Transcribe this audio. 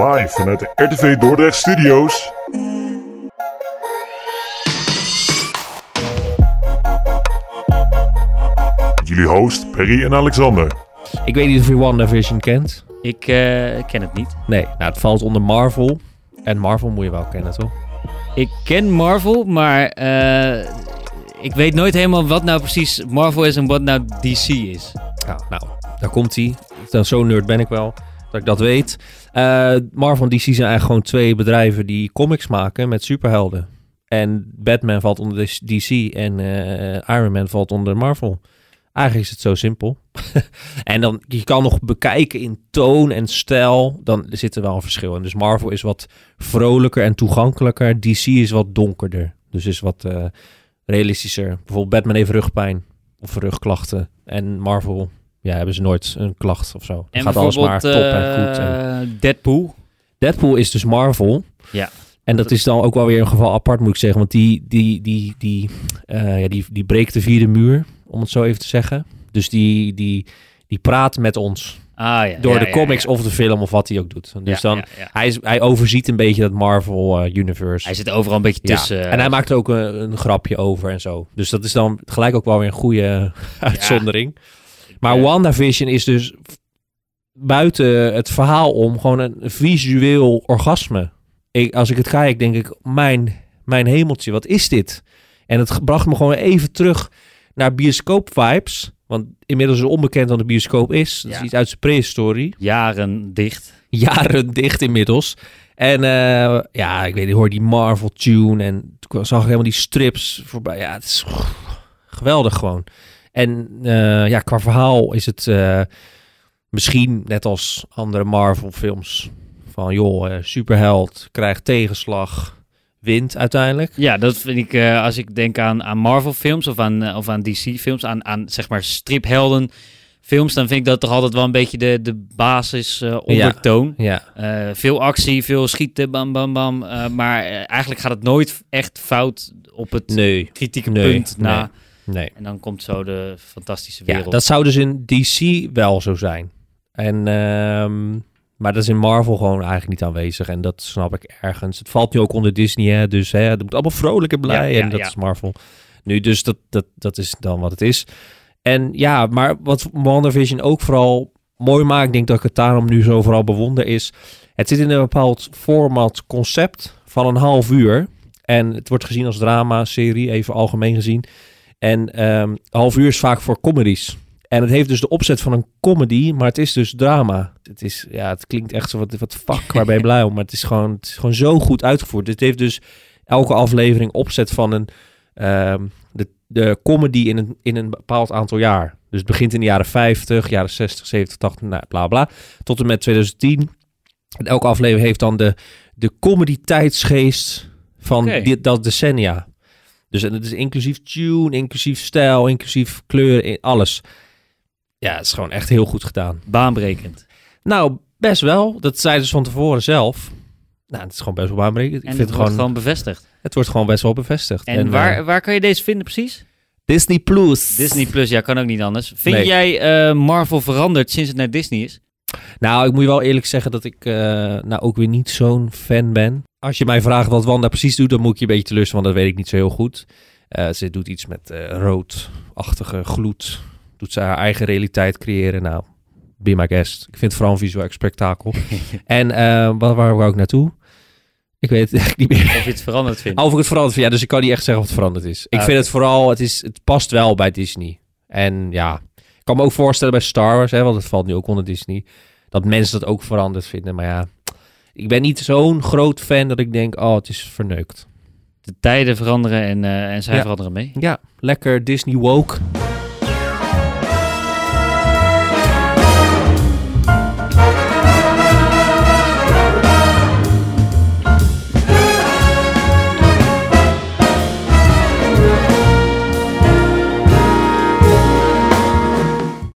Live vanuit de RTV Dordrecht Studios. Jullie host Perry en Alexander. Ik weet niet of je WandaVision kent. Ik eh, ken het niet. Nee, nou, het valt onder Marvel. En Marvel moet je wel kennen, toch? Ik ken Marvel, maar eh, ik weet nooit helemaal wat nou precies Marvel is en wat nou DC is. Ja, nou, daar komt hij. Zo nerd ben ik wel, dat ik dat weet. Eh, Marvel en DC zijn eigenlijk gewoon twee bedrijven die comics maken met superhelden. En Batman valt onder de DC en eh, Iron Man valt onder Marvel. Eigenlijk is het zo simpel. en dan, je kan nog bekijken in toon en stijl, dan zit er wel een verschil in. Dus Marvel is wat vrolijker en toegankelijker. DC is wat donkerder. Dus is wat eh, realistischer. Bijvoorbeeld Batman heeft rugpijn of rugklachten. En Marvel, ja, hebben ze nooit een klacht of zo. Dan En gaat alles maar top en goed. En eh, Deadpool. Deadpool is dus Marvel. Ja. En dat is dan ook wel weer een geval apart, moet ik zeggen. Want die, die, die, die, eh, ja, die, die breekt de vierde muur, om het zo even te zeggen. Dus die, die, die praat met ons Ah ja. door ja, de comics ja. of de film of wat hij ook doet. Dus dan. Hij, is, hij overziet een beetje dat Marvel eh, universe. Hij zit overal een beetje tussen. En hij maakt er ook een, een grapje over en zo. Dus dat is dan gelijk ook wel weer een goede uitzondering. Maar Ja. WandaVision is dus buiten het verhaal om gewoon een visueel orgasme. Ik, als ik het kijk, denk ik, mijn, mijn hemeltje, wat is dit? En het bracht me gewoon even terug naar bioscoop-vibes. Want inmiddels is het onbekend wat de bioscoop is. Dat is Ja. iets uit zijn prehistorie. Jaren dicht. Jaren dicht inmiddels. En eh, ja, ik weet niet, hoor die Marvel-tune en toen zag ik helemaal die strips voorbij. Ja, het is geweldig gewoon. En eh, ja, qua verhaal is het eh, misschien net als andere Marvel-films. Van joh, eh, superheld, krijgt tegenslag, wint uiteindelijk. Ja, dat vind ik, als ik denk aan, aan Marvel-films of aan, of aan DC-films, aan, aan zeg maar striphelden films, dan vind ik dat toch altijd wel een beetje de, de basis ondertoon. Ja, Eh, veel actie, veel schieten, bam, bam, bam. Maar eigenlijk gaat het nooit echt fout op het nee, kritieke Nee, punt na. Nee. En dan komt zo de fantastische Ja, wereld. dat zou dus in DC wel zo zijn. En, ehm, maar dat is in Marvel gewoon eigenlijk niet aanwezig. En dat snap ik ergens. Het valt nu ook onder Disney, hè, dus hè, het moet allemaal vrolijk en blij. Ja, ja, en dat ja. is Marvel. Nu, dus dat, dat, dat is dan wat het is. En ja, maar wat WandaVision ook vooral mooi maakt, ik denk dat ik het daarom nu zo vooral bewonder, is... Het zit in een bepaald format, concept van een half uur. En het wordt gezien als drama-serie, even algemeen gezien. En een half uur is vaak voor comedies. En het heeft dus de opzet van een comedy, maar het is dus drama. Het, is, ja, het klinkt echt zo wat, wat fuck, waar ben je blij om? Maar het is, gewoon, het is gewoon zo goed uitgevoerd. Het heeft dus elke aflevering opzet van een, ehm, de, de comedy in een, in een bepaald aantal jaar. Dus het begint in de jaren 50, jaren 60, 70, 80, nou, bla bla. Tot en met 2010. En elke aflevering heeft dan de, de comedy tijdsgeest van dit, dat decennia. Dus en het is inclusief tune, inclusief stijl, inclusief kleur, alles. Ja, het is gewoon echt heel goed gedaan. Baanbrekend. Nou, best wel. Dat zeiden ze van tevoren zelf. Nou, het is gewoon best wel baanbrekend. Ik vind het het wordt gewoon, gewoon bevestigd. het wordt gewoon best wel bevestigd. En, waar, eh, waar kan je deze vinden precies? Disney Plus. Disney Plus, ja, kan ook niet anders. Vind Nee. jij eh, Marvel veranderd sinds het naar Disney is? Nou, ik moet je wel eerlijk zeggen dat ik eh, nou ook weer niet zo'n fan ben. Als je mij vraagt wat Wanda precies doet, dan moet ik je een beetje teleurstellen, want dat weet ik niet zo heel goed. Eh, ze doet iets met eh, roodachtige gloed. Doet ze haar eigen realiteit creëren. Nou, be my guest. Ik vind het vooral een visueel spektakel. en eh, waar, waar wou ik naartoe? Ik weet het niet meer. Of je het veranderd vindt? Of ik het veranderd vind. Ja, dus ik kan niet echt zeggen of het veranderd is. Ik Ah, vind het vooral, het, is, het past wel bij Disney. En ja, ik kan me ook voorstellen bij Star Wars, hè, want het valt nu ook onder Disney, dat mensen dat ook veranderd vinden. Maar ja, ik ben niet zo'n groot fan dat ik denk, oh, het is verneukt. De tijden veranderen en, eh, en zij Ja. veranderen mee. Ja, lekker Disney woke.